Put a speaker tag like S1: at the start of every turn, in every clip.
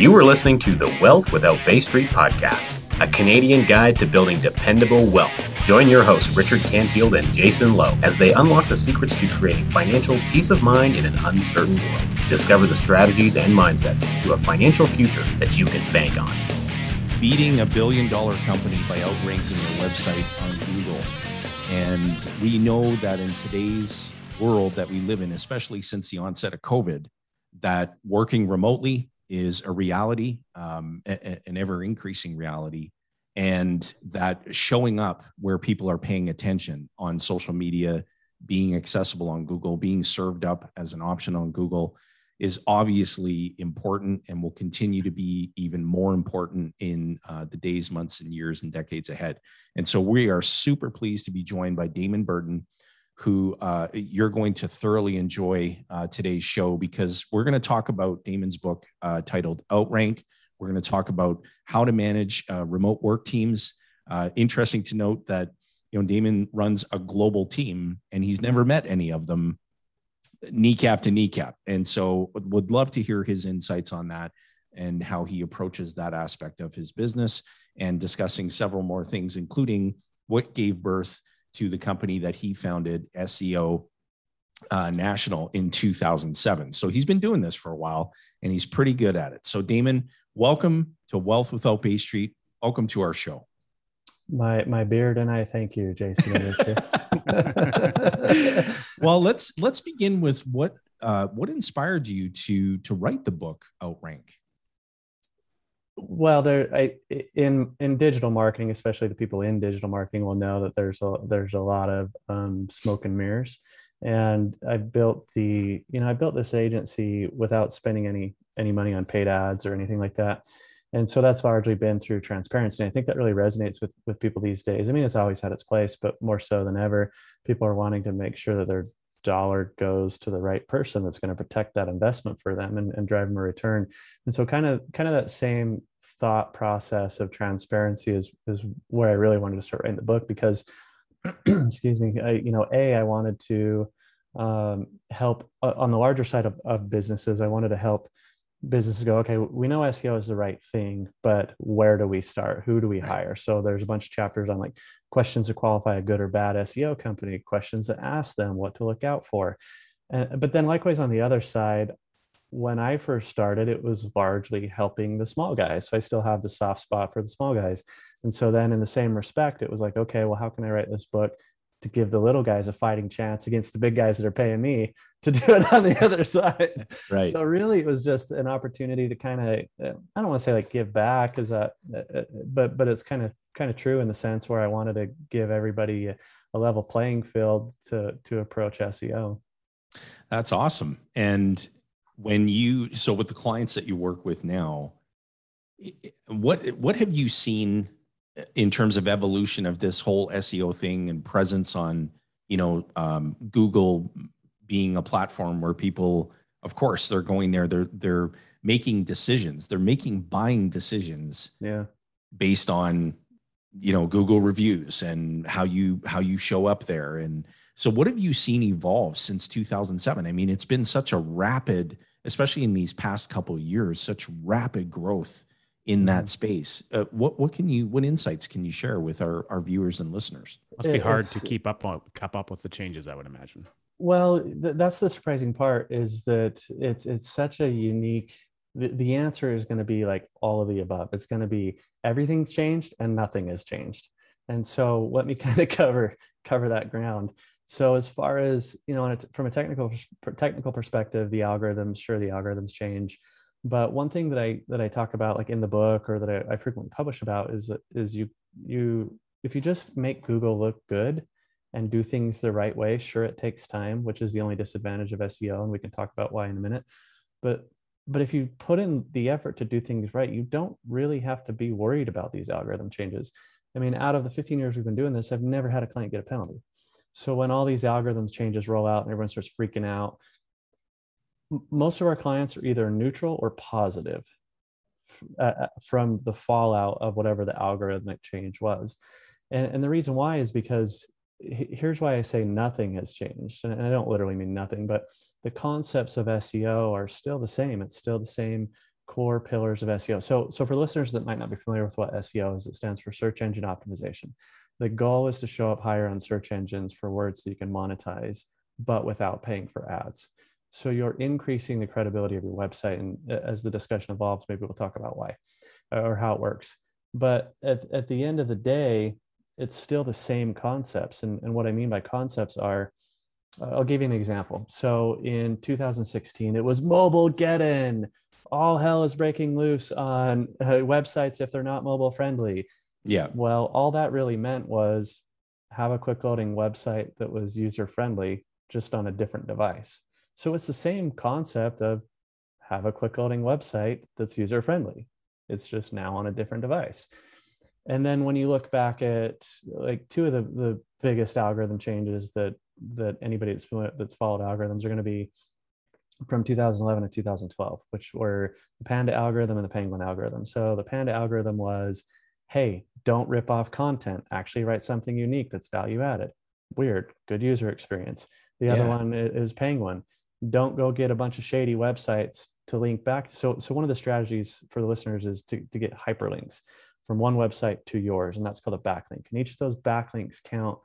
S1: You are listening to the Wealth Without Bay Street podcast, a Canadian guide to building dependable wealth. Join your hosts, Richard Canfield and Jason Lowe, as they unlock the secrets to creating financial peace of mind in an uncertain world. Discover the strategies and mindsets to a financial future that you can bank on.
S2: Beating a billion dollar company by outranking your website on Google. And we know that in today's world that we live in, especially since the onset of COVID, that working remotely is a reality, um, an ever increasing reality, and that showing up where people are paying attention on social media, being accessible on Google, being served up as an option on Google is obviously important and will continue to be even more important in uh, the days, months, and years and decades ahead. And so we are super pleased to be joined by Damon Burton who uh, you're going to thoroughly enjoy uh, today's show because we're going to talk about Damon's book uh, titled Outrank. We're going to talk about how to manage uh, remote work teams. Uh, interesting to note that you know Damon runs a global team and he's never met any of them kneecap to kneecap, and so would love to hear his insights on that and how he approaches that aspect of his business and discussing several more things, including what gave birth to the company that he founded, SEO uh, National, in 2007. So he's been doing this for a while and he's pretty good at it. So, Damon, welcome to Wealth Without Bay Street. Welcome to our show.
S3: My my beard and I thank you, Jason.
S2: well, let's let's begin with what uh, what inspired you to to write the book Outrank
S3: well there I, in in digital marketing especially the people in digital marketing will know that there's a there's a lot of um, smoke and mirrors. And i built the you know i built this agency without spending any any money on paid ads or anything like that. And so that's largely been through transparency. And i think that really resonates with with people these days. I mean it's always had its place but more so than ever people are wanting to make sure that they're dollar goes to the right person that's going to protect that investment for them and, and drive them a return. And so kind of kind of that same thought process of transparency is is where i really wanted to start writing the book because excuse me I, you know a i wanted to um, help uh, on the larger side of, of businesses i wanted to help businesses go okay we know seo is the right thing but where do we start? Who do we hire? So there's a bunch of chapters on like questions to qualify a good or bad seo company questions that ask them what to look out for and, but then likewise on the other side when i first started it was largely helping the small guys so i still have the soft spot for the small guys and so then in the same respect it was like okay well how can i write this book to give the little guys a fighting chance against the big guys that are paying me to do it on the other side.
S2: Right.
S3: So really, it was just an opportunity to kind of uh, I don't want to say like give back, because that, uh, uh, but but it's kind of kind of true in the sense where I wanted to give everybody a, a level playing field to to approach SEO.
S2: That's awesome. And when you so with the clients that you work with now, what what have you seen in terms of evolution of this whole SEO thing and presence on, you know, um, Google being a platform where people, of course, they're going there, they're they're making decisions, they're making buying decisions,
S3: yeah,
S2: based on, you know, Google reviews and how you how you show up there. And so, what have you seen evolve since 2007? I mean, it's been such a rapid, especially in these past couple years, such rapid growth in that mm-hmm. space. Uh, what what can you what insights can you share with our, our viewers and listeners?
S4: Must be hard to keep up on keep up with the changes, I would imagine.
S3: Well, th- that's the surprising part is that it's it's such a unique. The, the answer is going to be like all of the above. It's going to be everything's changed and nothing has changed. And so let me kind of cover cover that ground. So as far as you know, from a technical technical perspective, the algorithms sure the algorithms change but one thing that i that i talk about like in the book or that I, I, frequently publish about is is you you if you just make google look good and do things the right way sure it takes time which is the only disadvantage of seo and we can talk about why in a minute but but if you put in the effort to do things right you don't really have to be worried about these algorithm changes i mean out of the 15 years we've been doing this i've never had a client get a penalty so when all these algorithms changes roll out and everyone starts freaking out most of our clients are either neutral or positive uh, uh, from the fallout of whatever the algorithmic change was. And, and the reason why is because here's why I say nothing has changed. And I don't literally mean nothing, but the concepts of SEO are still the same. It's still the same core pillars of SEO. So, so for listeners that might not be familiar with what SEO is, it stands for search engine optimization. The goal is to show up higher on search engines for words that you can monetize, but without paying for ads. So you're increasing the credibility of your website. And uh, as the discussion evolves, maybe we'll talk about why or how it works. But at, at the end of the day, it's still the same concepts. And, and what I mean by concepts are, I'll give you an example. So in 2016, it was Mobilegeddon. All hell is breaking loose on uh, websites if they're not mobile friendly.
S2: Yeah.
S3: Well, all that really meant was have a quick loading website that was user friendly just on a different device. So it's the same concept of have a quick loading website that's user friendly. It's just now on a different device. And then when you look back at like two of the, the biggest algorithm changes that that anybody that's that's followed algorithms are going to be from 2011 to 2012, which were the Panda algorithm and the Penguin algorithm. So the Panda algorithm was, hey, don't rip off content. Actually, write something unique that's value added. Weird, good user experience. The yeah. other one is Penguin. Don't go get a bunch of shady websites to link back. So, so one of the strategies for the listeners is to, to get hyperlinks from one website to yours, and that's called a backlink. And each of those backlinks count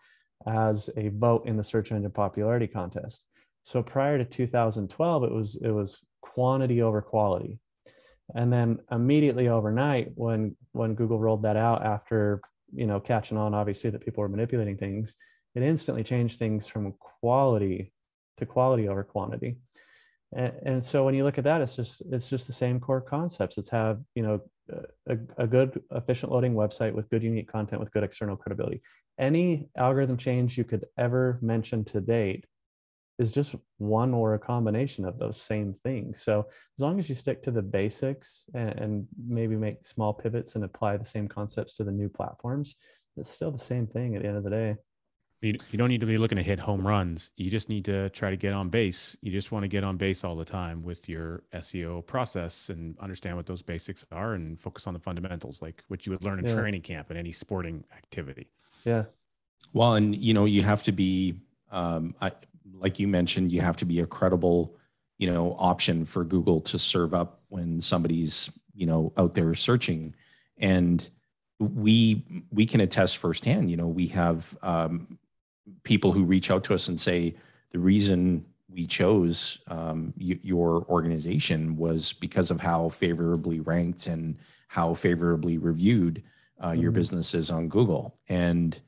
S3: as a vote in the search engine popularity contest. So prior to 2012, it was it was quantity over quality. And then immediately overnight, when when Google rolled that out after you know catching on, obviously that people were manipulating things, it instantly changed things from quality to quality over quantity. And, and so when you look at that, it's just it's just the same core concepts. It's have you know a, a good efficient loading website with good unique content with good external credibility. Any algorithm change you could ever mention to date is just one or a combination of those same things. So as long as you stick to the basics and, and, maybe make small pivots and apply the same concepts to the new platforms, it's still the same thing at the end of the day.
S4: You, you don't need to be looking to hit home runs. You just need to try to get on base. You just want to get on base all the time with your SEO process and understand what those basics are and focus on the fundamentals, like what you would learn in yeah. training camp and any sporting activity.
S3: Yeah.
S2: Well, and you know, you have to be, um, I, like you mentioned, you have to be a credible, you know, option for Google to serve up when somebody's, you know, out there searching. And we we can attest firsthand. You know, we have um, people who reach out to us and say the reason we chose um, y- your organization was because of how favorably ranked and how favorably reviewed uh, mm-hmm. your business is on Google. And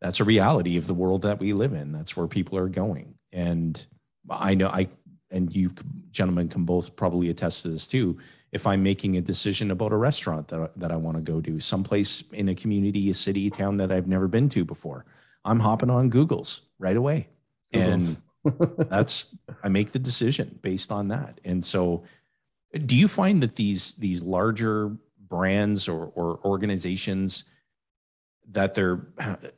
S2: that's a reality of the world that we live in. That's where people are going. And I know I, and you gentlemen can both probably attest to this too. If I'm making a decision about a restaurant that, that I want to go to, someplace in a community, a city, a town that I've never been to before, I'm hopping on Google's right away. Google's. And that's, I make the decision based on that. And so do you find that these, these larger brands or, or organizations, that they're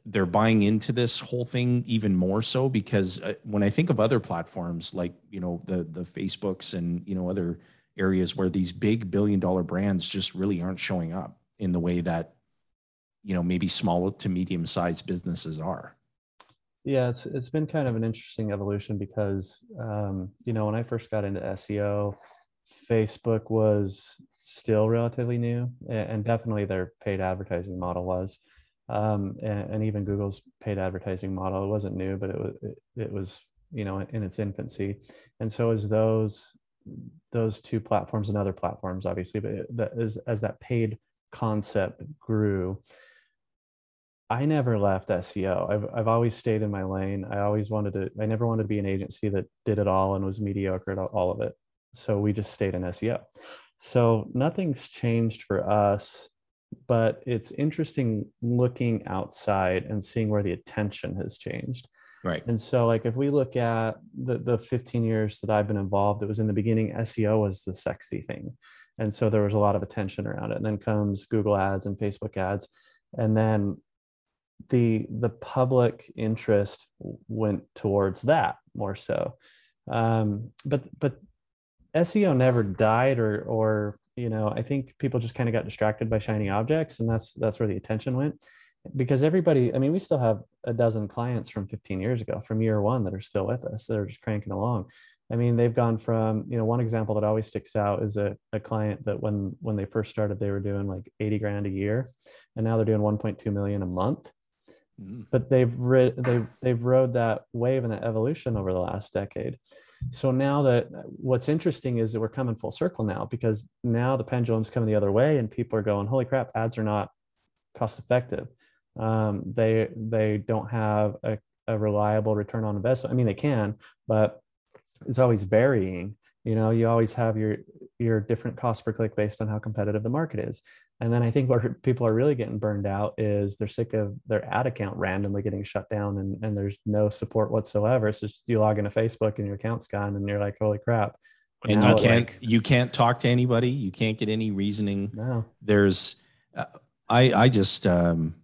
S2: they're buying into this whole thing even more so because uh, when I think of other platforms like you know the the Facebooks and you know other areas where these big billion dollar brands just really aren't showing up in the way that you know maybe small to medium sized businesses are.
S3: Yeah it's it's been kind of an interesting evolution because um, you know when i first got into seo facebook was still relatively new and definitely their paid advertising model was. Um, and, and, even google's paid advertising model it wasn't new but it was it, it was you know in its infancy. And so as those those two platforms and other platforms obviously but that is as that paid concept grew I never left SEO. I've, I've always stayed in my lane. I always wanted to, I never wanted to be an agency that did it all and was mediocre at all of it. So we just stayed in SEO. So nothing's changed for us, but it's interesting looking outside and seeing where the attention has changed.
S2: Right.
S3: And so, like, if we look at the, the 15 years that I've been involved, it was in the beginning, SEO was the sexy thing. And so there was a lot of attention around it. And then comes Google ads and Facebook ads. And then the the public interest went towards that more so. Um, but but seo never died or or you know i think people just kind of got distracted by shiny objects and that's that's where the attention went. Because everybody i mean we still have a dozen clients from 15 years ago from year one that are still with us that are just cranking along. I mean, they've gone from, you know, one example that always sticks out is a, a client that when when they first started, they were doing like 80 grand a year, and now they're doing 1.2 million a month. But they've they've they've rode that wave and that evolution over the last decade. So now that what's interesting is that we're coming full circle now because now the pendulum's coming the other way and people are going, holy crap, ads are not cost effective. Um, they they don't have a, a reliable return on investment. I mean, they can, but it's always varying you know you always have your your different cost per click based on how competitive the market is and then i think where people are really getting burned out is they're sick of their ad account randomly getting shut down and, and there's no support whatsoever. So you log into facebook and your account's gone and you're like holy crap.
S2: And you can't like, you can't talk to anybody. You can't get any reasoning.
S3: No.
S2: There's uh, i i just um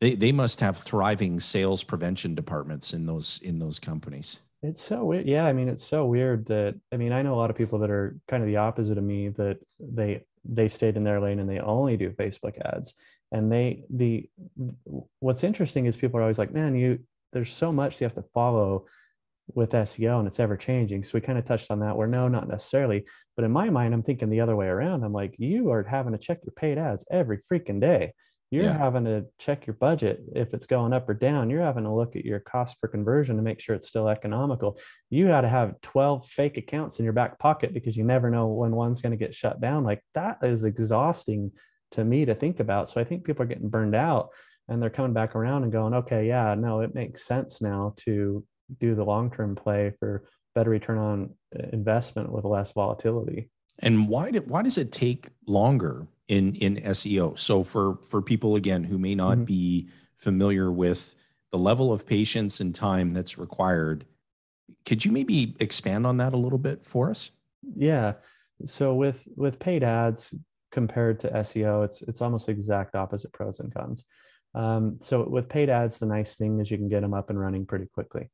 S2: they they must have thriving sales prevention departments in those in those companies.
S3: It's so weird. Yeah, I mean, it's so weird that I mean, I know a lot of people that are kind of the opposite of me that they they stayed in their lane and they only do Facebook ads. And they the what's interesting is people are always like, man, you there's so much you have to follow with SEO and it's ever changing. So we kind of touched on that where no, not necessarily. But in my mind, I'm thinking the other way around. I'm like, you are having to check your paid ads every freaking day you're yeah. having to check your budget if it's going up or down. You're having to look at your cost per conversion to make sure it's still economical. You got to have 12 fake accounts in your back pocket because you never know when one's going to get shut down. Like that is exhausting to me to think about. So i think people are getting burned out and they're coming back around and going okay yeah no it makes sense now to do the long term play for better return on uh, investment with less volatility.
S2: And why did why does it take longer in in SEO. So for for people again who may not mm-hmm. be familiar with the level of patience and time that's required, could you maybe expand on that a little bit for us?
S3: Yeah. So with with paid ads compared to SEO, it's it's almost exact opposite pros and cons. Um, so with paid ads, the nice thing is you can get them up and running pretty quickly.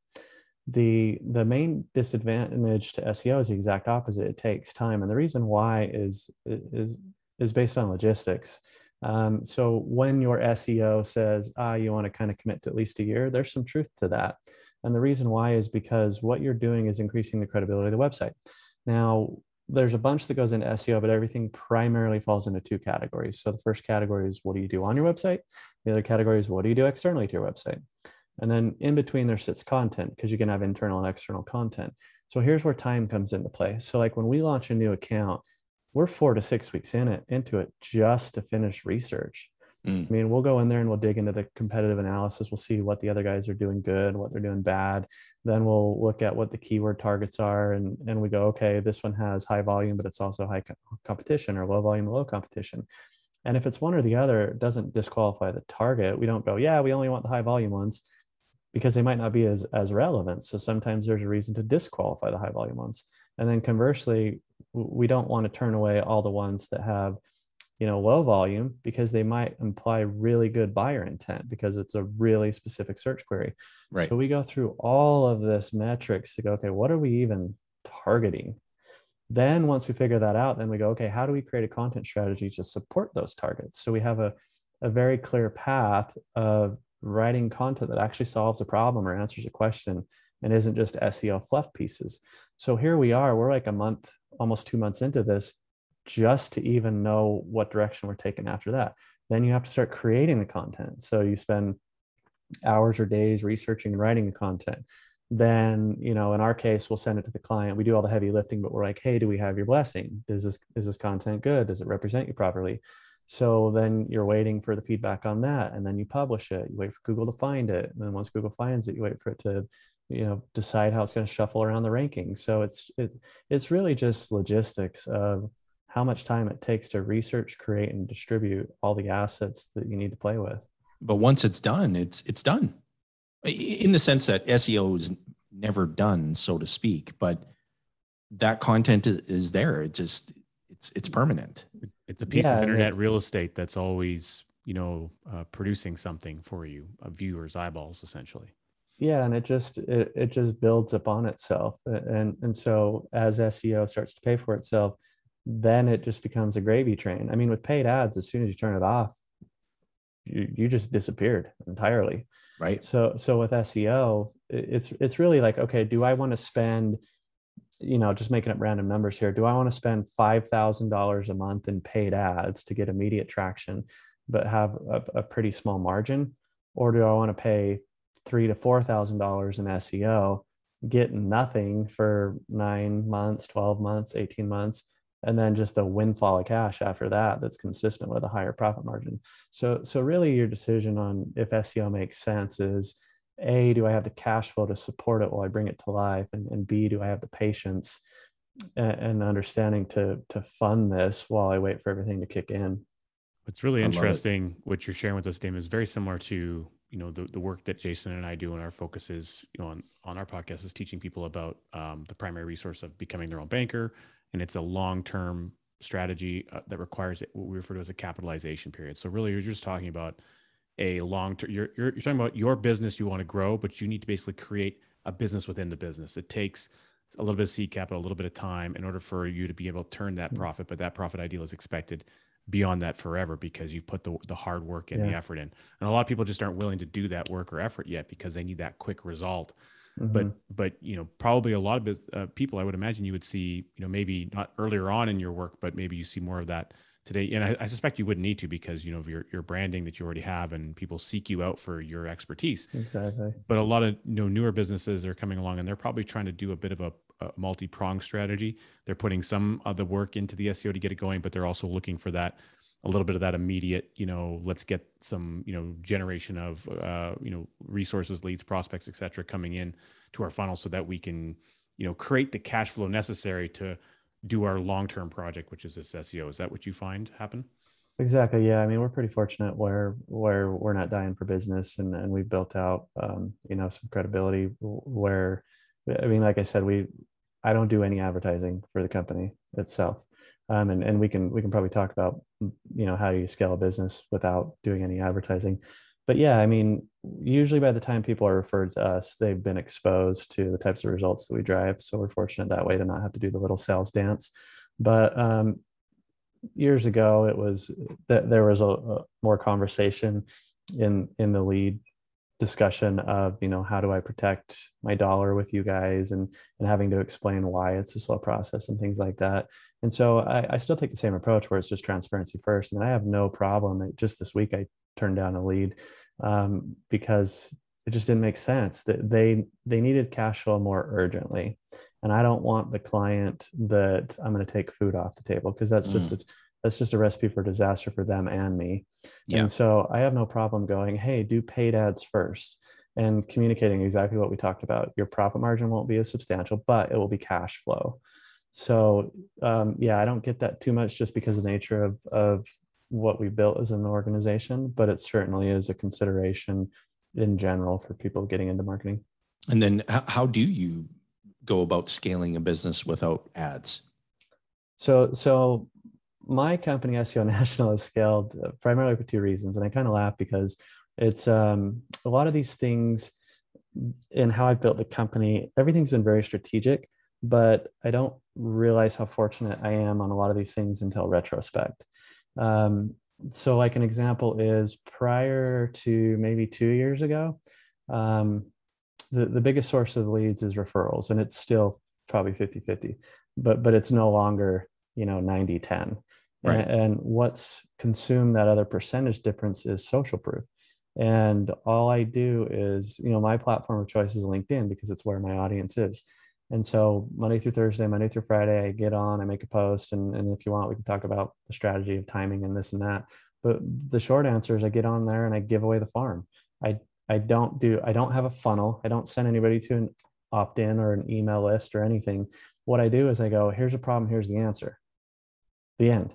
S3: The the main disadvantage to SEO is the exact opposite. It takes time, and the reason why is is is based on logistics. Um, so when your SEO says, ah, you want to kind of commit to at least a year, there's some truth to that. And the reason why is because what you're doing is increasing the credibility of the website. Now, there's a bunch that goes into SEO, but everything primarily falls into two categories. So the first category is what do you do on your website? The other category is what do you do externally to your website? And then in between there sits content because you can have internal and external content. So here's where time comes into play. So like when we launch a new account, we're four to six weeks in it into it just to finish research. Mm. I mean, we'll go in there and we'll dig into the competitive analysis. We'll see what the other guys are doing good, what they're doing bad. Then we'll look at what the keyword targets are, and and we go, okay, this one has high volume, but it's also high co- competition, or low volume, low competition. And if it's one or the other, it doesn't disqualify the target. We don't go, yeah, we only want the high volume ones because they might not be as as relevant. So sometimes there's a reason to disqualify the high volume ones. And then conversely, we don't want to turn away all the ones that have you know low volume because they might imply really good buyer intent because it's a really specific search query.
S2: Right.
S3: So we go through all of this metrics to go okay what are we even targeting? Then once we figure that out then we go okay how do we create a content strategy to support those targets? So we have a, a very clear path of writing content that actually solves a problem or answers a question and isn't just seo fluff pieces. So here we are we're like a month almost two months into this just to even know what direction we're taking after that. Then you have to start creating the content. So you spend hours or days researching and writing the content. Then, you know, in our case, we'll send it to the client. We do all the heavy lifting, but we're like, hey, do we have your blessing? Is this is this content good? Does it represent you properly? So then you're waiting for the feedback on that, and then you publish it. You wait for Google to find it, and then once Google finds it, you wait for it to you know decide how it's going to shuffle around the rankings so it's it, it's really just logistics of how much time it takes to research create and distribute all the assets that you need to play with.
S2: But once it's done it's it's done. In the sense that seo is never done so to speak but that content is there. It just it's it's permanent.
S4: It's a piece yeah, of internet real estate that's always you know uh, producing something for you a viewer's eyeballs essentially
S3: yeah and it just it, it just builds upon itself and and so as seo starts to pay for itself then it just becomes a gravy train. I mean with paid ads as soon as you turn it off you, you just disappeared entirely.
S2: Right.
S3: So so with seo it's it's really like okay do i want to spend you know, just making up random numbers here. Do I want to spend five thousand dollars a month in paid ads to get immediate traction, but have a, a pretty small margin, or do I want to pay three to four thousand dollars in SEO, get nothing for nine months, twelve months, eighteen months, and then just a windfall of cash after that that's consistent with a higher profit margin. So, so really, your decision on if SEO makes sense is a do i have the cash flow to support it while i bring it to life? And, and b do i have the patience and, and understanding to to fund this while i wait for everything to kick in?
S4: What's really interesting what you're sharing with us Damon. Is very similar to you know the, the work that jason and i do and our focus is you know on, on our podcast is teaching people about um, the primary resource of becoming their own banker. And it's a long-term strategy uh, that requires what we refer to as a capitalization period. So really you're just talking about a long term you're, you're, you're talking about your business you want to grow but you need to basically create a business within the business. It takes a little bit of seed capital a little bit of time in order for you to be able to turn that mm-hmm. profit but that profit ideal is expected beyond that forever because you've put the, the hard work and yeah. the effort in. And a lot of people just aren't willing to do that work or effort yet because they need that quick result. Mm-hmm. but but you know probably a lot of uh, people i would imagine you would see you know maybe not earlier on in your work but maybe you see more of that today. And I, I, suspect you wouldn't need to because you know of your, your branding that you already have and people seek you out for your expertise.
S3: Exactly.
S4: But a lot of you know newer businesses are coming along and they're probably trying to do a bit of a, a multi-pronged strategy they're putting some of the work into the seo to get it going but they're also looking for that a little bit of that immediate you know let's get some you know generation of uh, you know resources leads prospects etc coming in to our funnel so that we can you know create the cash flow necessary to do our long-term project, which is this SEO. Is that what you find happen?
S3: Exactly. Yeah. I mean, we're pretty fortunate where where we're not dying for business, and and we've built out, um, you know, some credibility. Where, I mean, like I said, we, I don't do any advertising for the company itself, um, and and we can we can probably talk about, you know, how you scale a business without doing any advertising but yeah, I mean, usually by the time people are referred to us, they've been exposed to the types of results that we drive. So we're fortunate that way to not have to do the little sales dance. But um, years ago, it was that there was a, a more conversation in in the lead discussion of you know how do i protect my dollar with you guys and and having to explain why it's a slow process and things like that and so i, I still take the same approach where it's just transparency first and i have no problem just this week i turned down a lead um, because it just didn't make sense that they they needed cash flow more urgently and i don't want the client that i'm going to take food off the table because that's mm. just a that's just a recipe for disaster for them and me yeah. and so i have no problem going hey do paid ads first and communicating exactly what we talked about your profit margin won't be as substantial but it will be cash flow so um, yeah i don't get that too much just because of the nature of, of what we built as an organization, but it certainly is a consideration in general for people getting into marketing.
S2: And then how, how do you go about scaling a business without ads?
S3: So, so my company SEO National is scaled uh, primarily for two reasons, and I kind of laugh because it's um, a lot of these things in how I built the company. Everything's been very strategic, but I don't realize how fortunate I am on a lot of these things until retrospect. Um, so, like an example is prior to maybe two years ago, um, the, the biggest source of leads is referrals, and it's still probably 50 50, but, but it's no longer, you know, 90 10. Right. And, and what's consumed that other percentage difference is social proof. And all I do is, you know, my platform of choice is LinkedIn because it's where my audience is. And so Monday through Thursday, Monday through Friday, I get on, I make a post, and, and if you want, we can talk about the strategy of timing and this and that. But the short answer is I get on there and I give away the farm. I I don't do I don't have a funnel. I don't send anybody to an opt-in or an email list or anything. What I do is I go, here's a problem, here's the answer. The end.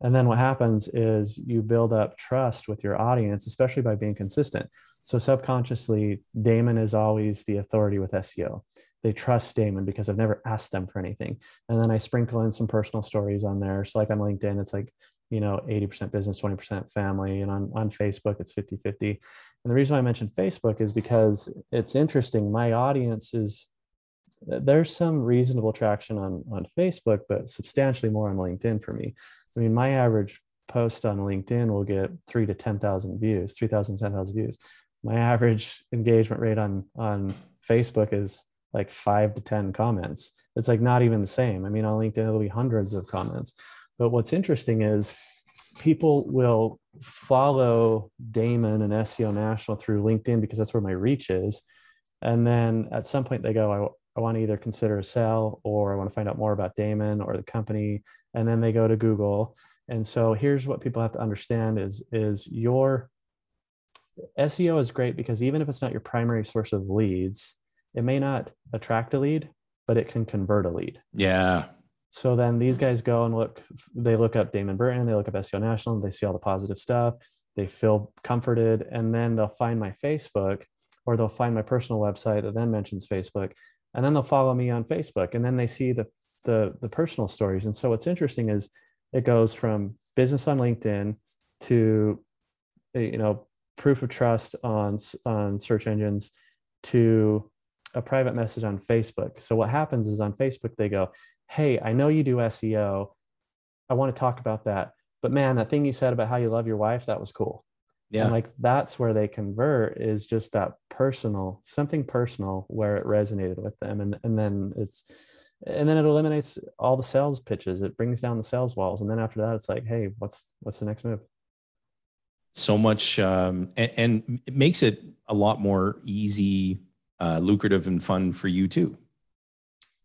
S3: And then what happens is you build up trust with your audience, especially by being consistent. So subconsciously, Damon is always the authority with SEO they trust Damon because I've never asked them for anything. And then I sprinkle in some personal stories on there. So like on LinkedIn, it's like, you know, 80% business, 20% family. And on, on Facebook, it's 50, 50. And the reason I mentioned Facebook is because it's interesting. My audience is, there's some reasonable traction on, on Facebook, but substantially more on LinkedIn for me. I mean, my average post on LinkedIn will get three to 10,000 views, 3,000, 10,000 views. My average engagement rate on, on Facebook is like five to 10 comments. It's like not even the same. I mean, on LinkedIn, it'll be hundreds of comments. But what's interesting is people will follow Damon and SEO National through LinkedIn because that's where my reach is. And then at some point they go, I, want to either consider a sell or I want to find out more about Damon or the company. And then they go to Google. And so here's what people have to understand is, is your SEO is great because even if it's not your primary source of leads, it may not attract a lead, but it can convert a lead.
S2: Yeah.
S3: So then these guys go and look, they look up Damon Burton, they look up SEO National, they see all the positive stuff, they feel comforted, and then they'll find my Facebook or they'll find my personal website that then mentions Facebook, and then they'll follow me on Facebook, and then they see the the, the personal stories. And so what's interesting is it goes from business on LinkedIn to eh, you know proof of trust on on search engines to a private message on Facebook. So what happens is on Facebook they go, "Hey, I know you do SEO. I want to talk about that. But man, that thing you said about how you love your wife, that was cool." Yeah. And like that's where they convert is just that personal, something personal where it resonated with them. And and then it's and then it eliminates all the sales pitches. It brings down the sales walls. And then after that, it's like, hey, what's what's the next move?
S2: So much um and, and it makes it a lot more easy uh, lucrative and fun for you too.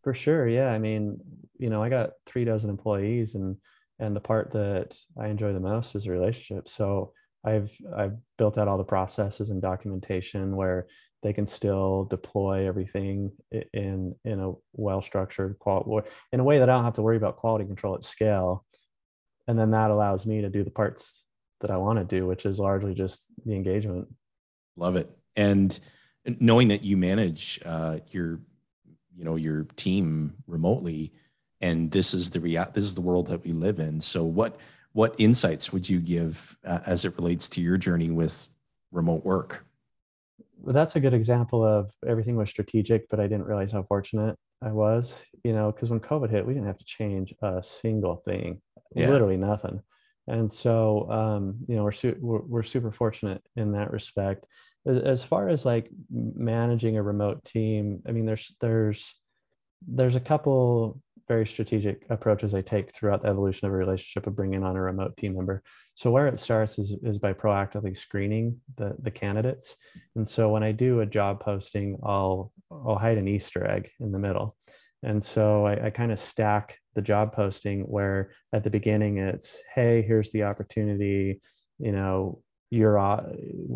S3: For sure, yeah. I mean, you know, I got three dozen employees, and and the part that I enjoy the most is relationships. So I've I've built out all the processes and documentation where they can still deploy everything in in a well structured quality in a way that I don't have to worry about quality control at scale, and then that allows me to do the parts that I want to do, which is largely just the engagement.
S2: Love it, and knowing that you manage uh, your you know your team remotely and this is the rea- this is the world that we live in. So what what insights would you give uh, as it relates to your journey with remote work?
S3: Well, that's a good example of everything was strategic but i didn't realize how fortunate i was you know because when covid hit we didn't have to change a single thing yeah. literally nothing. And so um, you know we're, su- we're, we're super fortunate in that respect. As far as like managing a remote team i mean there's there's there's a couple very strategic approaches i take throughout the evolution of a relationship of bringing on a remote team member. So where it starts is, is by proactively screening the the candidates. And so when i do a job posting i'll i'll hide an easter egg in the middle. And so I, I kind of stack the job posting where at the beginning it's hey here's the opportunity. You know you're uh,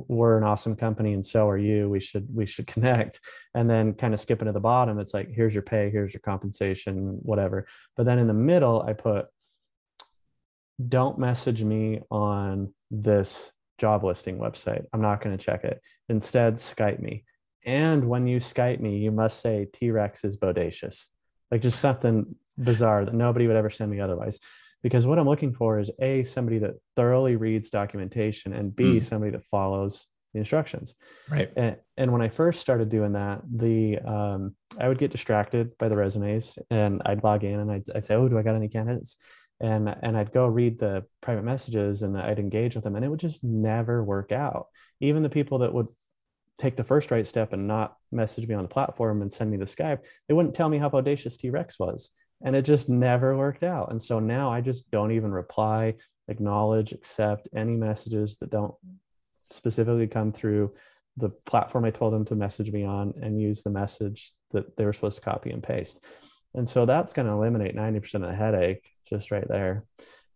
S3: we're an awesome company and so are you. We should we should connect. And then kind of skipping to the bottom it's like here's your pay here's your compensation whatever. But then in the middle i put don't message me on this job listing website. I'm not going to check it. Instead skype me. And when you skype me you must say t-rex is bodacious. Like just something bizarre that nobody would ever send me otherwise because what I'm looking for is a somebody that thoroughly reads documentation and b mm. somebody that follows the instructions.
S2: Right.
S3: And, and when I first started doing that, the um, I would get distracted by the resumes, and I'd log in and I'd, I'd say, "Oh, do I got any candidates?" And and I'd go read the private messages and I'd engage with them, and it would just never work out. Even the people that would take the first right step and not message me on the platform and send me the Skype, they wouldn't tell me how audacious T Rex was and it just never worked out. And so now i just don't even reply acknowledge accept any messages that don't specifically come through the platform i told them to message me on and use the message that they were supposed to copy and paste. And so that's going to eliminate 90% of the headache just right there.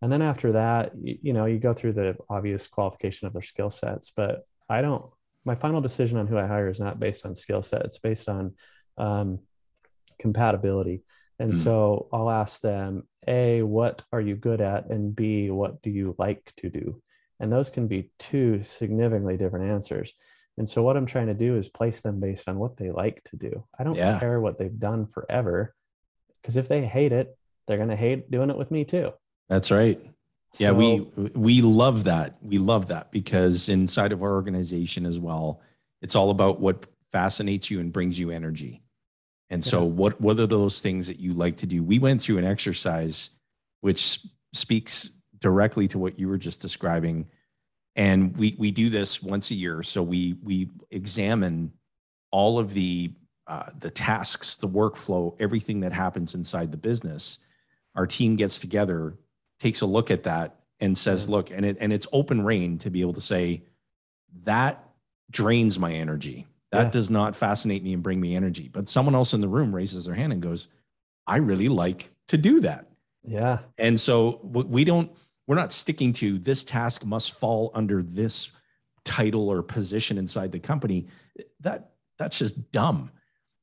S3: And then after that you, know you go through the obvious qualification of their skill sets but i don't my final decision on who i hire is not based on skill set it's based on um, compatibility and mm. so I'll ask them, A, what are you good at? And B, what do you like to do? And those can be two significantly different answers. And so what I'm trying to do is place them based on what they like to do. I don't yeah. care what they've done forever because if they hate it, they're going to hate doing it with me too.
S2: That's right. So, yeah, we we love that. We love that because inside of our organization as well, it's all about what fascinates you and brings you energy. And so, yeah. what what are those things that you like to do? We went through an exercise which speaks directly to what you were just describing, and we we do this once a year. So we we examine all of the uh, the tasks, the workflow, everything that happens inside the business, our team gets together, takes a look at that, and says,
S3: Yeah.
S2: "Look," and it and it's open rein to be able to say, "That drains my energy. That
S3: Yeah.
S2: does not fascinate me and bring me energy." But someone else in the room raises their hand and goes, "I really like to do that."
S3: Yeah.
S2: And so we don't, we're not sticking to this task must fall under this title or position inside the company. That that's just dumb.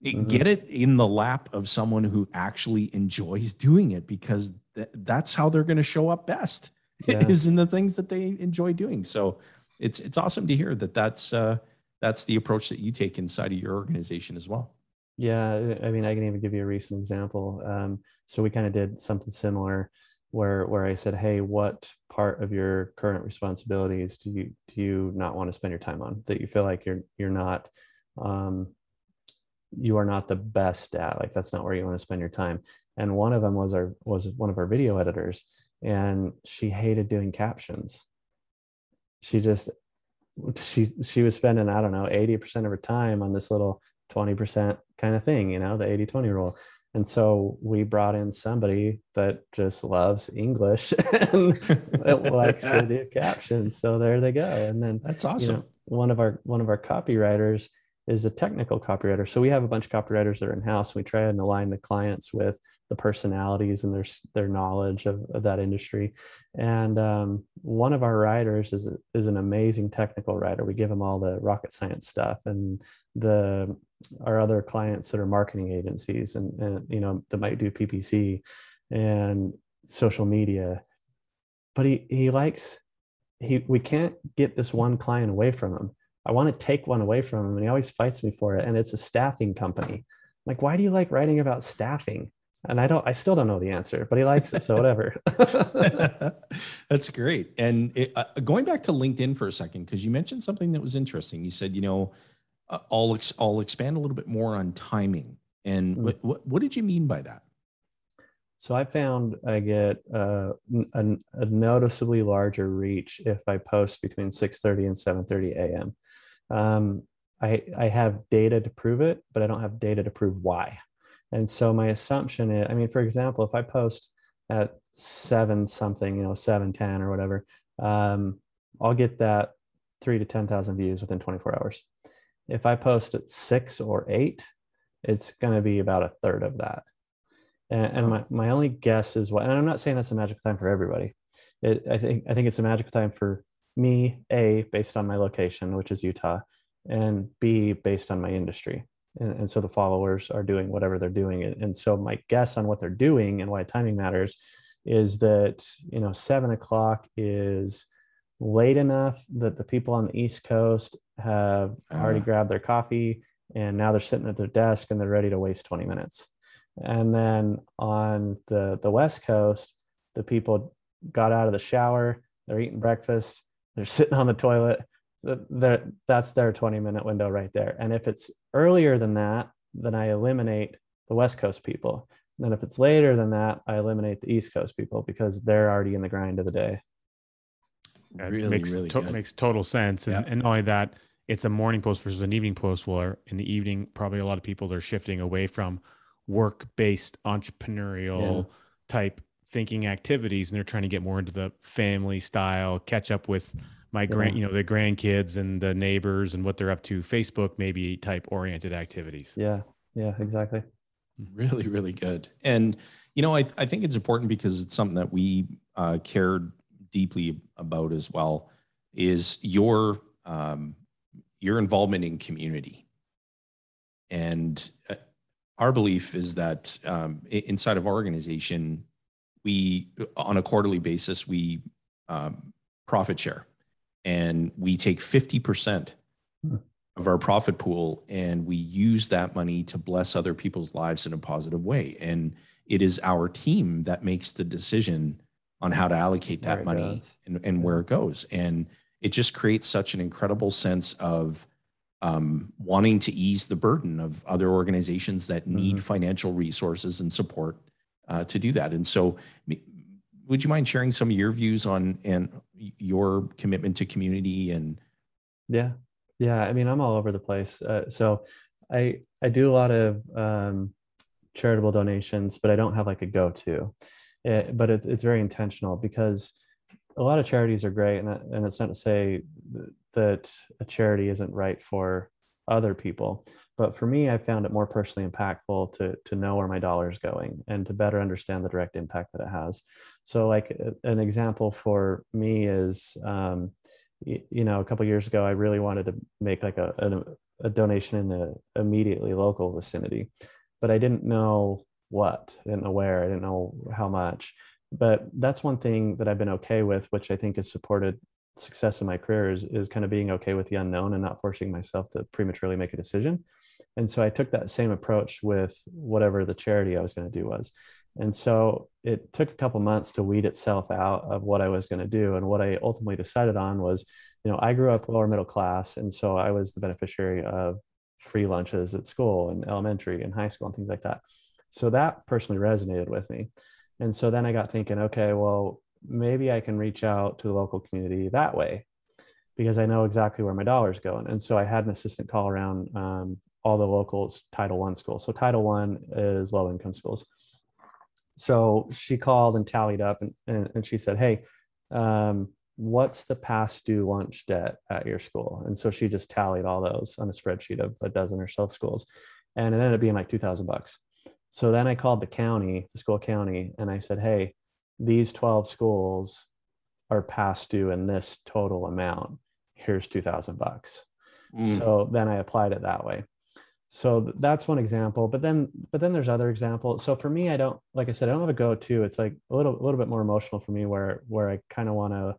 S3: Mhm.
S2: Get it in the lap of someone who actually enjoys doing it because th- that's how they're going to show up best
S3: Yeah.
S2: is in the things that they enjoy doing. So it's it's awesome to hear that that's uh, that's the approach that you take inside of your organization as well.
S3: Yeah, I mean, I can even give you a recent example. Um, so we kind of did something similar, where where I said, "Hey, what part of your current responsibilities do you do you not want to spend your time on that you feel like you're you're not um, you are not the best at? Like that's not where you want to spend your time." And one of them was our was one of our video editors, and she hated doing captions. She just she she was spending I don't know eighty percent of her time on this little 20% kind of thing, you know, the 80 20 rule. And so we brought in somebody that just loves English and likes to do captions. So there they go. And then
S2: That's
S3: you
S2: awesome.
S3: know, one of our one of our copywriters is a technical copywriter. So we have a bunch of copywriters that are in house. We try and align the clients with the personalities and their their knowledge of, of that industry. And um, one of our writers is is an amazing technical writer. We give them all the rocket science stuff, and the our other clients that are marketing agencies and, and you know that might do PPC and social media. But he he likes he we can't get this one client away from him. I want to take one away from him, and he always fights me for it. And it's a staffing company. Like, why do you like writing about staffing? And I don't, I still don't know the answer, but he likes it, so whatever.
S2: That's great. And it, uh, going back to LinkedIn for a second, because you mentioned something that was interesting. You said, you know, uh, I'll ex- I'll expand a little bit more on timing. And
S3: Mm.
S2: what, what what did you mean by that?
S3: so I found I get uh, a, a noticeably larger reach if I post between 6:30 and 7:30 a.m. Um, I I have data to prove it, but I don't have data to prove why. And so my assumption is, I mean, for example, if I post at seven something, you know, seven ten or whatever, um, I'll get that three to ten thousand views within 24 hours. If I post at six or eight, it's going to be about a third of that. And, and my, my only guess is what, and I'm not saying that's a magical time for everybody. It, I think I think it's a magical time for me, A, based on my location, which is Utah, and B, based on my industry. And, and so the followers are doing whatever they're doing. And, and so my guess on what they're doing and why timing matters is that, you know, seven o'clock is late enough that the people on the East Coast have already
S2: Ah.
S3: grabbed their coffee and now they're sitting at their desk and they're ready to waste 20 minutes. And then on the, the West Coast, the people got out of the shower, they're eating breakfast, they're sitting on the toilet. That that's their 20 minute window right there. And if it's earlier than that, then I eliminate the West Coast people. And then if it's later than that, I eliminate the East Coast people because they're already in the grind of the day.
S4: That
S2: Really,
S4: makes
S2: really
S4: to-
S2: good.
S4: makes total sense. And,
S2: Yeah.
S4: and not only that, it's a morning post versus an evening post. Where in the evening, probably a lot of people are shifting away from work-based entrepreneurial type thinking activities, and they're trying to get more into the family style, catch up with my grand, you know, the grandkids and the neighbors and what they're up to. Facebook maybe type oriented activities.
S3: Yeah. Yeah, exactly.
S2: Really, really good. And you know, I I think it's important because it's something that we uh, cared deeply about as well. Is your um, your involvement in community, and uh, our belief is that um, inside of our organization, we on a quarterly basis we um, profit share, and we take fifty percent
S3: Hmm.
S2: of our profit pool and we use that money to bless other people's lives in a positive way. And it is our team that makes the decision on how to allocate that money
S3: goes.
S2: and, and where it goes. And it just creates such an incredible sense of um, wanting to ease the burden of other organizations that need
S3: Mhm.
S2: financial resources and support uh, to do that. And so, would you mind sharing some of your views on and your commitment to community and
S3: Yeah. Yeah. I mean, I'm all over the place. Uh, so I I do a lot of um, charitable donations, but I don't have like a go-to. It, but it's it's very intentional because a lot of charities are great, and and it's not to say that a charity isn't right for other people, but for me, I found it more personally impactful to to know where my dollar is going and to better understand the direct impact that it has. So, like an example for me is. Um, you know, a couple years ago, I really wanted to make like a, a, a donation in the immediately local vicinity, but I didn't know what, I didn't know where, I didn't know how much. But that's one thing that I've been okay with, which I think is supported success in my career is, is kind of being okay with the unknown and not forcing myself to prematurely make a decision. And so I took that same approach with whatever the charity I was going to do was. And so it took a couple months to weed itself out of what I was going to do. And what I ultimately decided on was, you know, I grew up lower middle class. And so I was the beneficiary of free lunches at school and elementary and high school and things like that. So that personally resonated with me. And so then I got thinking, okay, well, maybe I can reach out to the local community that way because I know exactly where my dollar's going. And so I had an assistant call around um, all the local Title One schools. So Title One is low income schools so she called and tallied up and, and, and she said hey um, what's the past due lunch debt at your school and so she just tallied all those on a spreadsheet of a dozen or so schools and it ended up being like 2000 bucks so then i called the county the school county and i said hey these 12 schools are past due in this total amount. Here's 2000 bucks. Mm. so then i applied it that way. So that's one example but then but then there's other examples so for me i don't like i said i don't have a go-to. It's like a little a little bit more emotional for me where where i kind of want to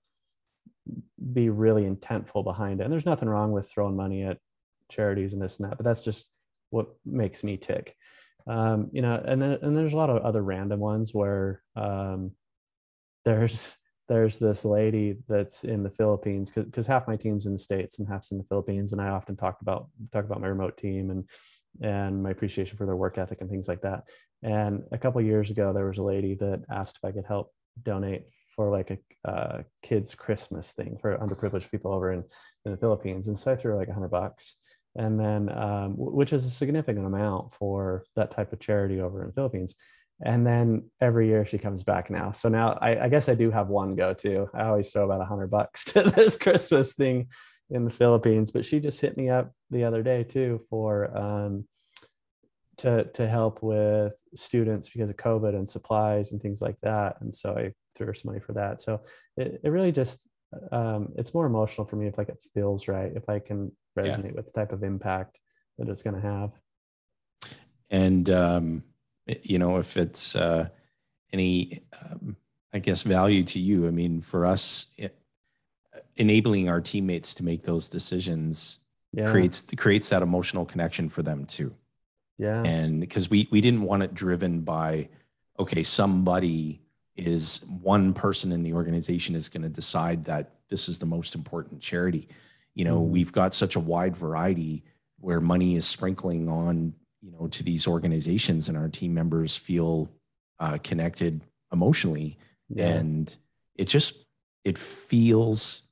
S3: be really intentful behind it. And there's nothing wrong with throwing money at charities and this and that but that's just what makes me tick. Um, you know and then and there's a lot of other random ones where um, there's there's this lady that's in the Philippines because half my team's in the states and half's in the Philippines, and I often talk about talk about my remote team and and my appreciation for their work ethic and things like that. And a couple years ago, there was a lady that asked if I could help donate for like a kids Christmas thing for underprivileged people over in, in the Philippines, and so I threw like a hundred bucks, and then um, which is a significant amount for that type of charity over in the Philippines and then every year she comes back now. So now I, I guess I do have one go to. I always throw about a hundred bucks to this Christmas thing in the Philippines, but she just hit me up the other day too for um, to to help with students because of COVID and supplies and things like that. And so I threw her some money for that. So it, it really just um, it's more emotional for me if like it feels right, if I can resonate yeah. with the type of impact that it's going to have.
S2: And um, you know, if it's uh, any, um, I guess, value to you. I mean, for us, it, enabling our teammates to make those decisions yeah. creates creates that emotional connection for them too.
S3: Yeah.
S2: And because we we didn't want it driven by, okay, somebody is one person in the organization is going to decide that this is the most important charity. You know, mm-hmm. we've got such a wide variety where money is sprinkling on you know to these organizations and our team members feel uh, connected emotionally. Yeah. and it just it feels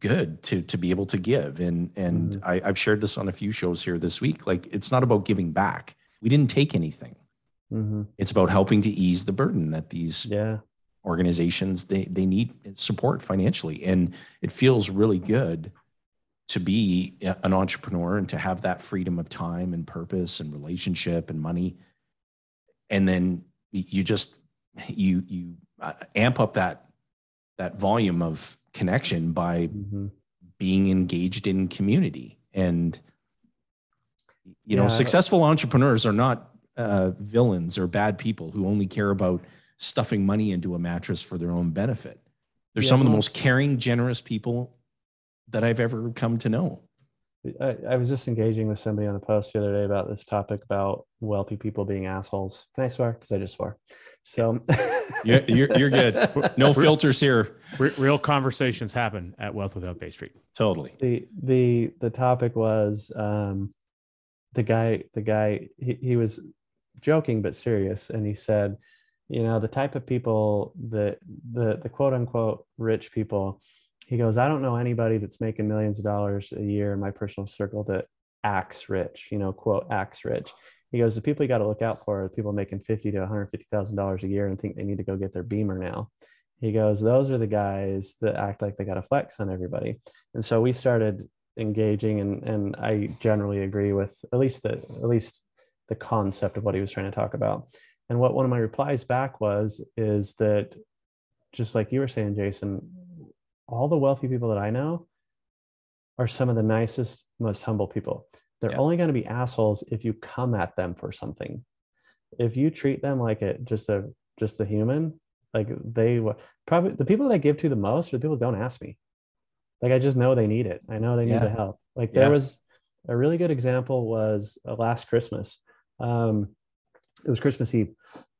S2: good to to be able to give. And and mm-hmm. I, i've shared this on a few shows here this week. Like it's not about giving back. We didn't take anything. Mm-hmm. it's about helping to ease the burden that these
S3: yeah.
S2: organizations they they need support financially. And it feels really good to be an entrepreneur and to have that freedom of time and purpose and relationship and money. And then you just you you uh, amp up that that volume of connection by mm-hmm. being engaged in community. And you know successful entrepreneurs are not uh, villains or bad people who only care about stuffing money into a mattress for their own benefit. They're yeah, some of the most caring generous people that I've ever come to know.
S3: I, I, was just engaging with somebody on a post the other day about this topic about wealthy people being assholes. Can I swear? Because I just swore. So
S2: you're, you're, you're, good. No filters here.
S4: Real conversations happen at Wealth Without Bay Street.
S2: Totally.
S3: The the the topic was um, the guy. The guy he, he was joking but serious, and he said, you know, the type of people that the the quote unquote rich people he goes, I don't know anybody that's making millions of dollars a year in my personal circle that acts rich, you know, quote, acts rich. He goes, the people you got to look out for are people making fifty to one hundred fifty thousand dollars a year and think they need to go get their Beamer now. He goes, those are the guys that act like they got to flex on everybody. And so we started engaging, and and I generally agree with at least the at least the concept of what he was trying to talk about. And what one of my replies back was is that just like you were saying, Jason, all the wealthy people that I know are some of the nicest, most humble people. They're yeah. only going to be assholes if you come at them for something. If you treat them like a just a just a human, like they probably the people that I give to the most are the people that don't ask me. Like I just know they need it. I know they need the help. Like there yeah. was a really good example was uh, last Christmas. Um, it was Christmas Eve.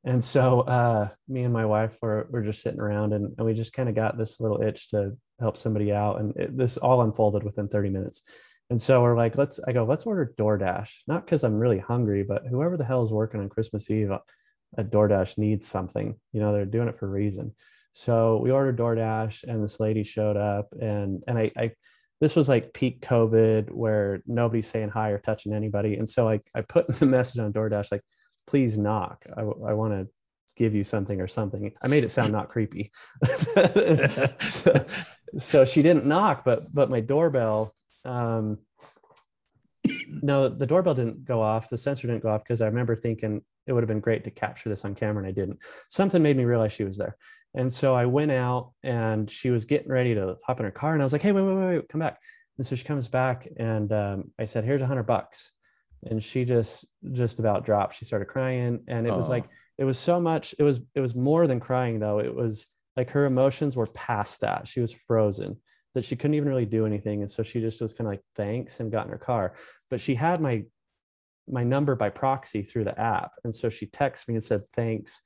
S3: And so uh, me and my wife were, were just sitting around and, and we just kind of got this little itch to help somebody out. And it, this all unfolded within 30 minutes. And so we're like, let's, I go, let's order DoorDash, not because I'm really hungry, but whoever the hell is working on Christmas Eve at DoorDash needs something, you know, they're doing it for a reason. So we ordered DoorDash and this lady showed up and, and I, I this was like peak COVID where nobody's saying hi or touching anybody. And so I, I put the message on DoorDash, like, please knock. I, I want to give you something or something. I made it sound not creepy. so, so, she didn't knock, but but my doorbell, um, no, the doorbell didn't go off. The sensor didn't go off because I remember thinking it would have been great to capture this on camera, and I didn't. Something made me realize she was there, and so I went out, and she was getting ready to hop in her car, and I was like, "Hey, wait, wait, wait, wait come back!" And so she comes back, and um, I said, "Here's a hundred bucks." And she just just about dropped. She started crying and it was like it was so much it was it was more than crying though. It was like her emotions were past that. She was frozen that she couldn't even really do anything and so she just was kind of like thanks and got in her car. But she had my my number by proxy through the app and so she texted me and said thanks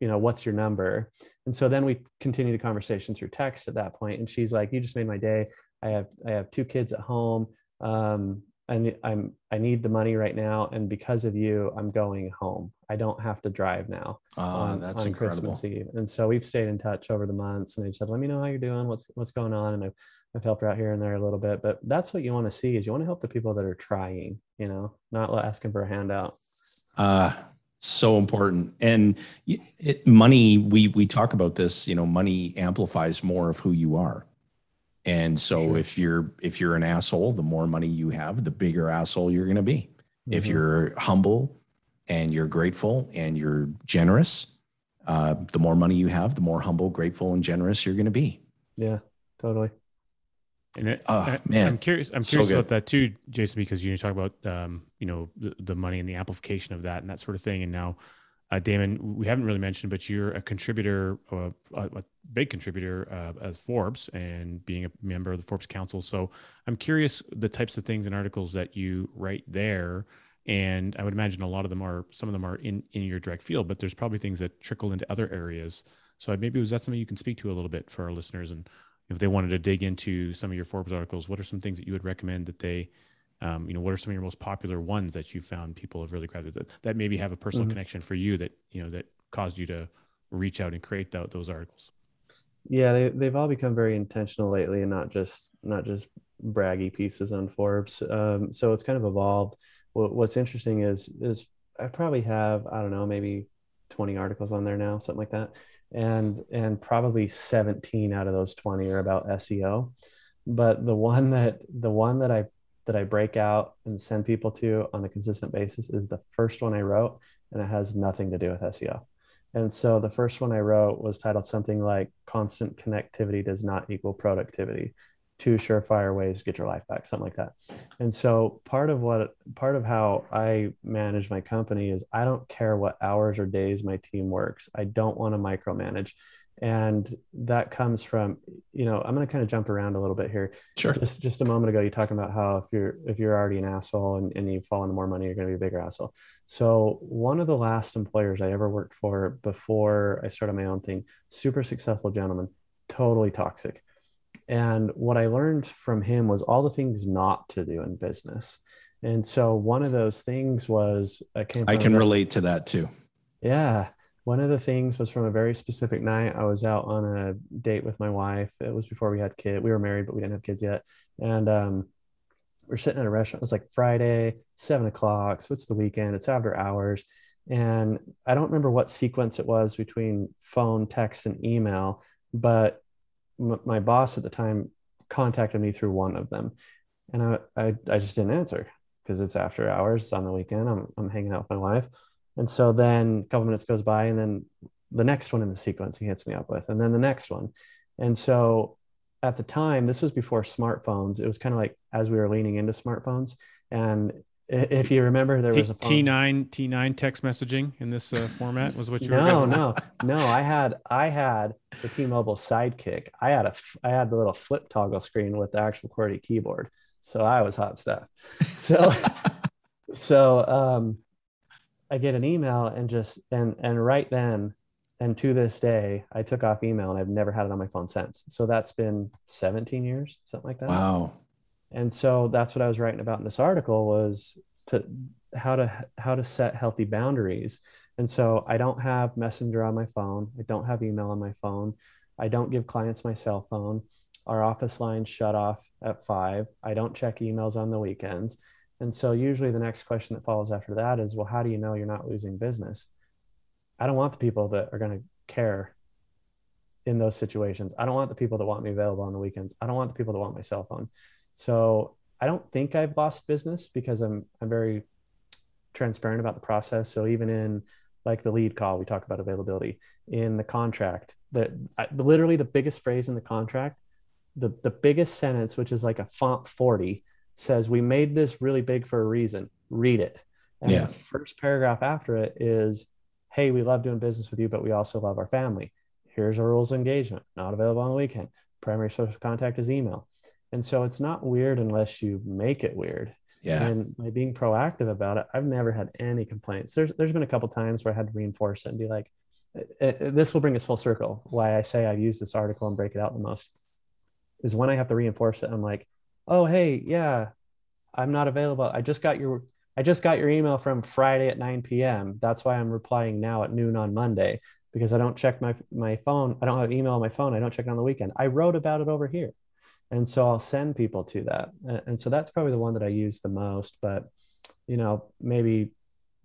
S3: you know what's your number? And so then we continued the conversation through text at that point and she's like you just made my day. I have i have two kids at home. Um, I, I'm I need the money right now, and because of you, I'm going home. I don't have to drive now
S2: oh, on, that's on incredible. Christmas
S3: Eve. And so we've stayed in touch over the months, and they said, "Let me know how you're doing. What's what's going on?" And I've, I've helped her out here and there a little bit, but that's what you want to see is you want to help the people that are trying, you know, not asking for a handout.
S2: Uh so important and it, money we we talk about this you know money amplifies more of who you are and so sure. if you're if you're an asshole, the more money you have, the bigger asshole you're going to be. Mm-hmm. If you're humble and you're grateful and you're generous, uh, the more money you have, the more humble, grateful, and generous you're going to be.
S3: Yeah, totally.
S4: And it, oh, I, man, I'm curious. I'm curious so about that too, Jason, because you talk about um, you know the, the money and the amplification of that and that sort of thing. And now uh, Damon, we haven't really mentioned, but you're a contributor, uh, a, big contributor uh, as Forbes and being a member of the Forbes Council. So I'm curious the types of things and articles that you write there. And I would imagine a lot of them are, some of them are in, in your direct field, but there's probably things that trickle into other areas. So maybe was that something you can speak to a little bit for our listeners? And if they wanted to dig into some of your Forbes articles, what are some things that you would recommend that they um, you know what are some of your most popular ones that you found people have really grabbed that, that maybe have a personal mm-hmm. connection for you that you know that caused you to reach out and create that, those articles?
S3: Yeah they, they've all become very intentional lately and not just not just braggy pieces on forbes. Um, so it's kind of evolved. What's interesting is is i probably have i don't know maybe 20 articles on there now something like that. And and probably 17 out of those 20 are about seo but the one that the one that i that I break out and send people to on a consistent basis is the first one I wrote, and it has nothing to do with SEO. And so the first one I wrote was titled something like Constant Connectivity Does Not Equal Productivity. Two surefire ways to get your life back, something like that. And so part of what part of how I manage my company is I don't care what hours or days my team works. I don't want to micromanage and that comes from you know i'm going to kind of jump around a little bit here.
S2: Sure.
S3: Just just a moment ago you talking about how if you're if you're already an asshole and, and you fall into more money you're going to be a bigger asshole. So one of the last employers i ever worked for before i started my own thing super successful gentleman totally toxic. And what i learned from him was all the things not to do in business. And so one of those things was
S2: i can I can relate to that too.
S3: Yeah one of the things was from a very specific night. I was out on a date with my wife. It was before we had kids. We were married, but we didn't have kids yet. And um, we're sitting at a restaurant. It was like Friday, seven o'clock. So it's the weekend. It's after hours, and I don't remember what sequence it was between phone, text, and email, but m- my boss at the time contacted me through one of them, and I I, I just didn't answer because it's after hours. It's on the weekend. I'm I'm hanging out with my wife, and so then a couple minutes goes by, and then the next one in the sequence he hits me up with, and then the next one, and so at the time, this was before smartphones. It was kind of like as we were leaning into smartphones. And if you remember, there was a
S4: phone. T9 T9 text messaging in this uh, format was what you
S3: no,
S4: were.
S3: No, no, no. I had I had the T-Mobile Sidekick. I had a I had the little flip toggle screen with the actual QWERTY keyboard. So I was hot stuff. So so um, I get an email and just and and right then and to this day i took off email and i've never had it on my phone since. So that's been 17 years something like that.
S2: Wow.
S3: And so that's what i was writing about in this article was to how to how to set healthy boundaries. And so i don't have messenger on my phone. I don't have email on my phone. I don't give clients my cell phone. Our office lines shut off at five. I don't check emails on the weekends and so usually the next question that follows after that is well how do you know you're not losing business I don't want the people that are going to care in those situations. I don't want the people that want me available on the weekends. I don't want the people that want my cell phone. So I don't think I've lost business because I'm I'm very transparent about the process. So even in like the lead call, we talk about availability in the contract. That literally the biggest phrase in the contract, the the biggest sentence, which is like a font forty, says we made this really big for a reason. Read it. And yeah. the first paragraph after it is hey, we love doing business with you, but we also love our family. Here's our rules of engagement, not available on the weekend. Primary source of contact is email. And so it's not weird unless you make it weird.
S2: Yeah.
S3: And by being proactive about it, I've never had any complaints. There's there's been a couple times where I had to reinforce it and be like, uh, uh, this will bring us full circle. Why I say I use this article and break it out the most is when I have to reinforce it. I'm like, oh hey, yeah, I'm not available. I just got your I just got your email from Friday at 9 p.m. That's why I'm replying now at noon on Monday because I don't check my my phone. I don't have email on my phone. I don't check it on the weekend. I wrote about it over here. And so I'll send people to that. And so that's probably the one that I use the most. But, you know, maybe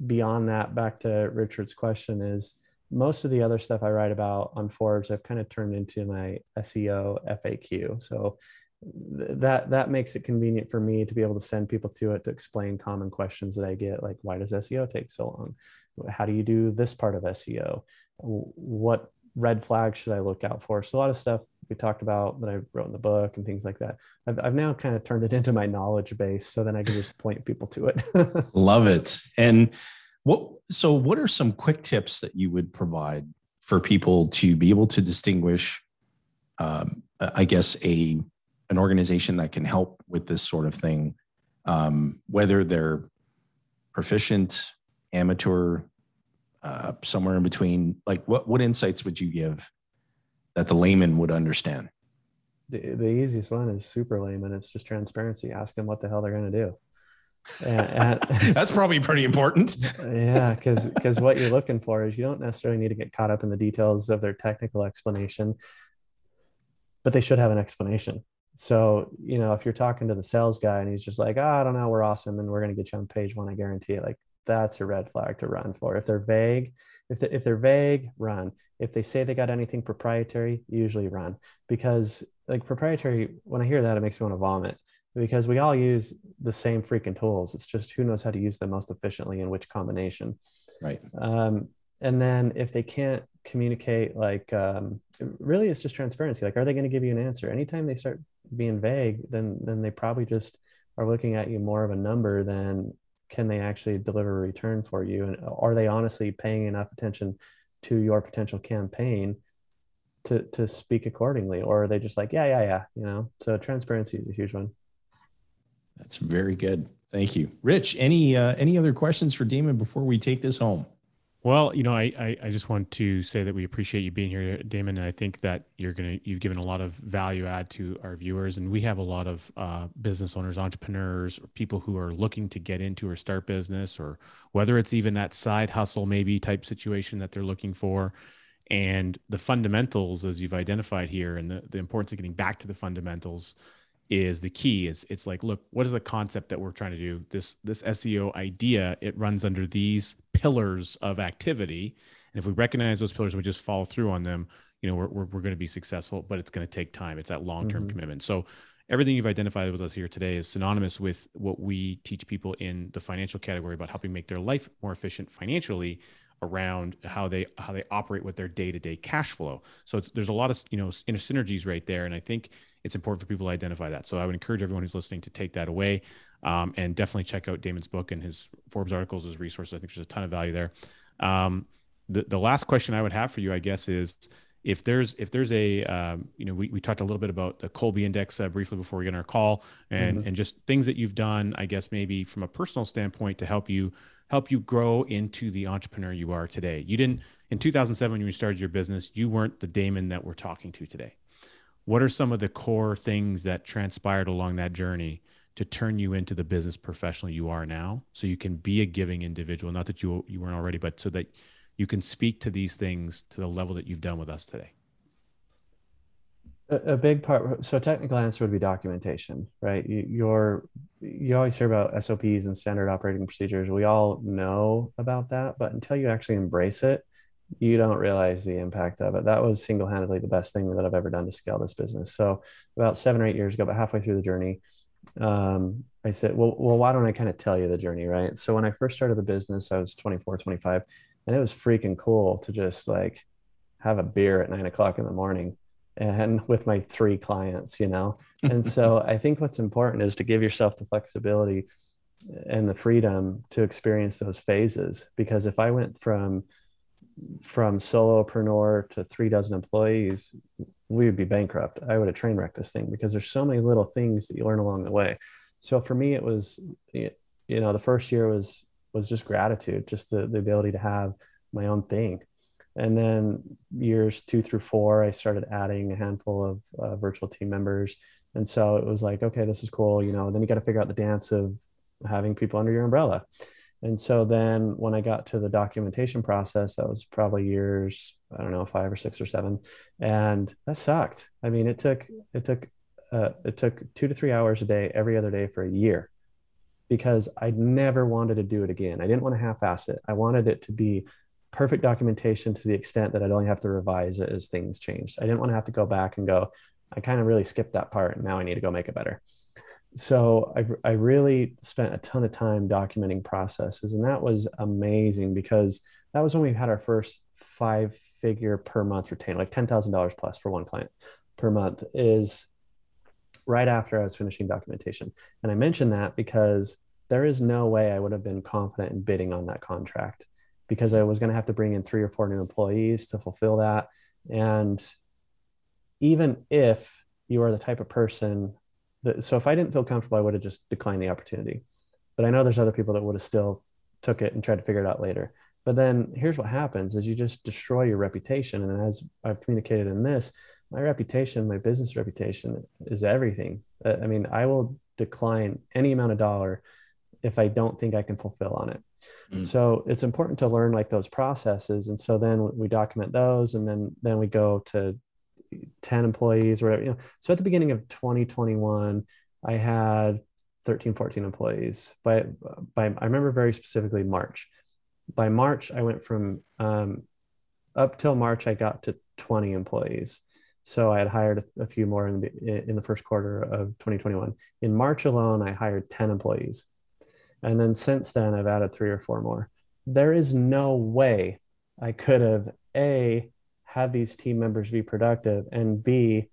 S3: beyond that, back to Richard's question is most of the other stuff I write about on Forbes, I've kind of turned into my SEO FAQ. So that that makes it convenient for me to be able to send people to it to explain common questions that I get, like why does SEO take so long? How do you do this part of SEO? What red flags should I look out for? So a lot of stuff we talked about that I wrote in the book and things like that. I've, I've now kind of turned it into my knowledge base so then I can just point people to it.
S2: Love it. And what so what are some quick tips that you would provide for people to be able to distinguish um, I guess a an organization that can help with this sort of thing, um, whether they're proficient, amateur, uh, somewhere in between. Like, what what insights would you give that the layman would understand?
S3: The, the easiest one is super layman. It's just transparency. Ask them what the hell they're going to do.
S2: And, and, That's probably pretty important.
S3: yeah, because because what you're looking for is you don't necessarily need to get caught up in the details of their technical explanation, but they should have an explanation so you know if you're talking to the sales guy and he's just like oh, i don't know we're awesome and we're going to get you on page one i guarantee it like that's a red flag to run for. If they're vague if, they, if they're vague run. If they say they got anything proprietary usually run. Because like proprietary when i hear that it makes me want to vomit. Because we all use the same freaking tools. It's just who knows how to use them most efficiently in which combination.
S2: Right.
S3: Um, and then if they can't communicate like um, really it's just transparency. Like are they going to give you an answer? Anytime they start being vague then then they probably just are looking at you more of a number than can they actually deliver a return for you? And are they honestly paying enough attention to your potential campaign to to speak accordingly? Or are they just like yeah yeah yeah you know? So transparency is a huge one.
S2: That's very good. Thank you. Rich any uh, any other questions for damon before we take this home
S4: well, you know, I, I, I, just want to say that we appreciate you being here, Damon. And I think that you're gonna you've given a lot of value add to our viewers, and we have a lot of uh, business owners, entrepreneurs, or people who are looking to get into or start business, or whether it's even that side hustle maybe type situation that they're looking for, and the fundamentals as you've identified here, and the the importance of getting back to the fundamentals is the key. It's it's like, look, what is the concept that we're trying to do? This this SEO idea, it runs under these pillars of activity. And if we recognize those pillars, we just follow through on them, you know, we're, we're, we're going to be successful, but it's going to take time. It's that long-term mm-hmm. commitment. So everything you've identified with us here today is synonymous with what we teach people in the financial category about helping make their life more efficient financially around how they how they operate with their day-to-day cash flow. So there's a lot of you know inner synergies right there, and I think it's important for people to identify that. So I would encourage everyone who's listening to take that away, um, and definitely check out Damon's book and his Forbes articles as resources. I think there's a ton of value there. Um, the the last question I would have for you, I guess, is if there's if there's a um, you know we, we talked a little bit about the Kolbe index uh, briefly before we get on our call and mm-hmm. and just things that you've done I guess maybe from a personal standpoint to help you help you grow into the entrepreneur you are today. You didn't in 2007 when you started your business you weren't the Damon that we're talking to today. What are some of the core things that transpired along that journey to turn you into the business professional you are now so you can be a giving individual not that you you weren't already but so that you can speak to these things to the level that you've done with us today?
S3: A, big part. So technical answer would be documentation, right? You, you're you always hear about SOPs and standard operating procedures. We all know about that, but until you actually embrace it, you don't realize the impact of it. That was single handedly the best thing that I've ever done to scale this business. So about seven or eight years ago, about halfway through the journey, um, I said, well, well, why don't I kind of tell you the journey, right? So when I first started the business, I was 24, 25 and it was freaking cool to just like have a beer at nine o'clock in the morning and with my three clients you know? And so i think what's important is to give yourself the flexibility and the freedom to experience those phases. Because if i went from from solopreneur to three dozen employees we would be bankrupt. I would have train wrecked this thing because there's so many little things that you learn along the way. So for me it was you know the first year was was just gratitude, just the, the ability to have my own thing. And then years two through four, I started adding a handful of uh, virtual team members. And so it was like, okay, this is cool. You know, then you got to figure out the dance of having people under your umbrella. And so then when I got to the documentation process, that was probably years, I don't know, five or six or seven. And that sucked. I mean, it took, it took, uh, it took two to three hours a day, every other day for a year because I never wanted to do it again. I didn't want to half-ass it. I wanted it to be perfect documentation to the extent that I'd only have to revise it as things changed. I didn't want to have to go back and go, I kind of really skipped that part and now I need to go make it better. So I, I really spent a ton of time documenting processes and that was amazing because that was when we had our first five figure per month retainer, like $10,000 plus for one client per month is right after I was finishing documentation. And I mentioned that because there is no way I would have been confident in bidding on that contract because I was going to have to bring in three or four new employees to fulfill that. And even if you are the type of person that, so if I didn't feel comfortable, I would have just declined the opportunity. But I know there's other people that would have still took it and tried to figure it out later. But then here's what happens is you just destroy your reputation. And as I've communicated in this, my reputation, my business reputation is everything. Uh, I mean, I will decline any amount of dollar if I don't think I can fulfill on it. Mm. So it's important to learn like those processes. And so then we document those and then then we go to 10 employees or whatever. You know, so at the beginning of 2021, I had 13, 14 employees. By by I remember very specifically March. By March, I went from um, up till March, I got to 20 employees. So I had hired a, few more in the, in the first quarter of 2021. In March alone, I hired 10 employees. And then since then, I've added three or four more. There is no way I could have A, had these team members be productive, and B,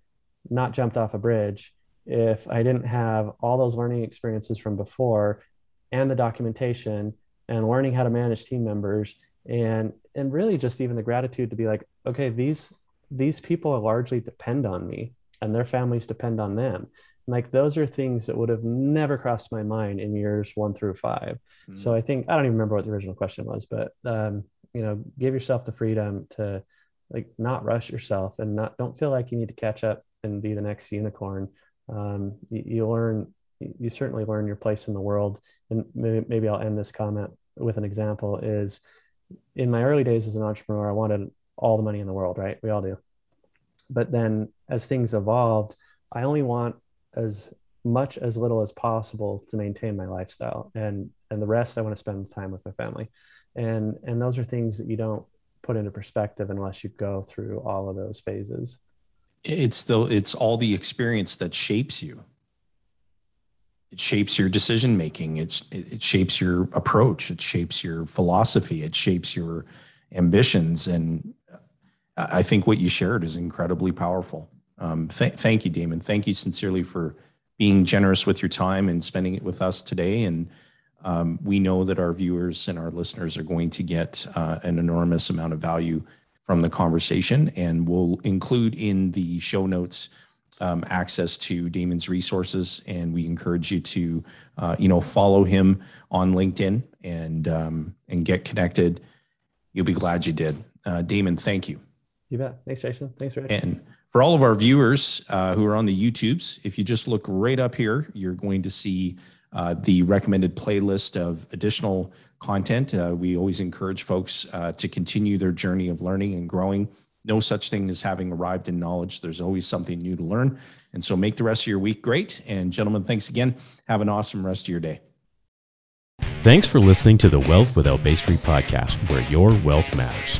S3: not jumped off a bridge if I didn't have all those learning experiences from before and the documentation and learning how to manage team members and and really just even the gratitude to be like okay these these people largely depend on me and their families depend on them. Like those are things that would have never crossed my mind in years one through 5 mm-hmm. so i think i don't even remember what the original question was but um, you know give yourself the freedom to like not rush yourself and not don't feel like you need to catch up and be the next unicorn. Um, you, you, learn you certainly learn your place in the world. And maybe, maybe i'll end this comment with an example is in my early days as an entrepreneur i wanted all the money in the world, right? We all do. But then as things evolved, I only want as much as little as possible to maintain my lifestyle and and the rest i want to spend time with my family. And and those are things that you don't put into perspective unless you go through all of those phases.
S2: It's the it's all the experience that shapes you. It shapes your decision making. It's it, it shapes your approach. It shapes your philosophy. It shapes your ambitions. And i think what you shared is incredibly powerful um, th- thank you damon thank you sincerely for being generous with your time and spending it with us today and um, we know that our viewers and our listeners are going to get uh, an enormous amount of value from the conversation, and we'll include in the show notes um, access to Damon's resources, and we encourage you to, uh, you know, follow him on LinkedIn and um, and get connected. You'll be glad you did. Uh, Damon, thank you.
S3: You bet. Thanks, Jason. Thanks, Rich.
S2: And for all of our viewers uh, who are on the YouTubes, if you just look right up here, you're going to see uh, the recommended playlist of additional content. Uh, we always encourage folks uh, to continue their journey of learning and growing. No such thing as having arrived in knowledge. There's always something new to learn. And so make the rest of your week great. And gentlemen, thanks again. Have an awesome rest of your day.
S1: Thanks for listening to the Wealth Without Bay Street podcast, where your wealth matters.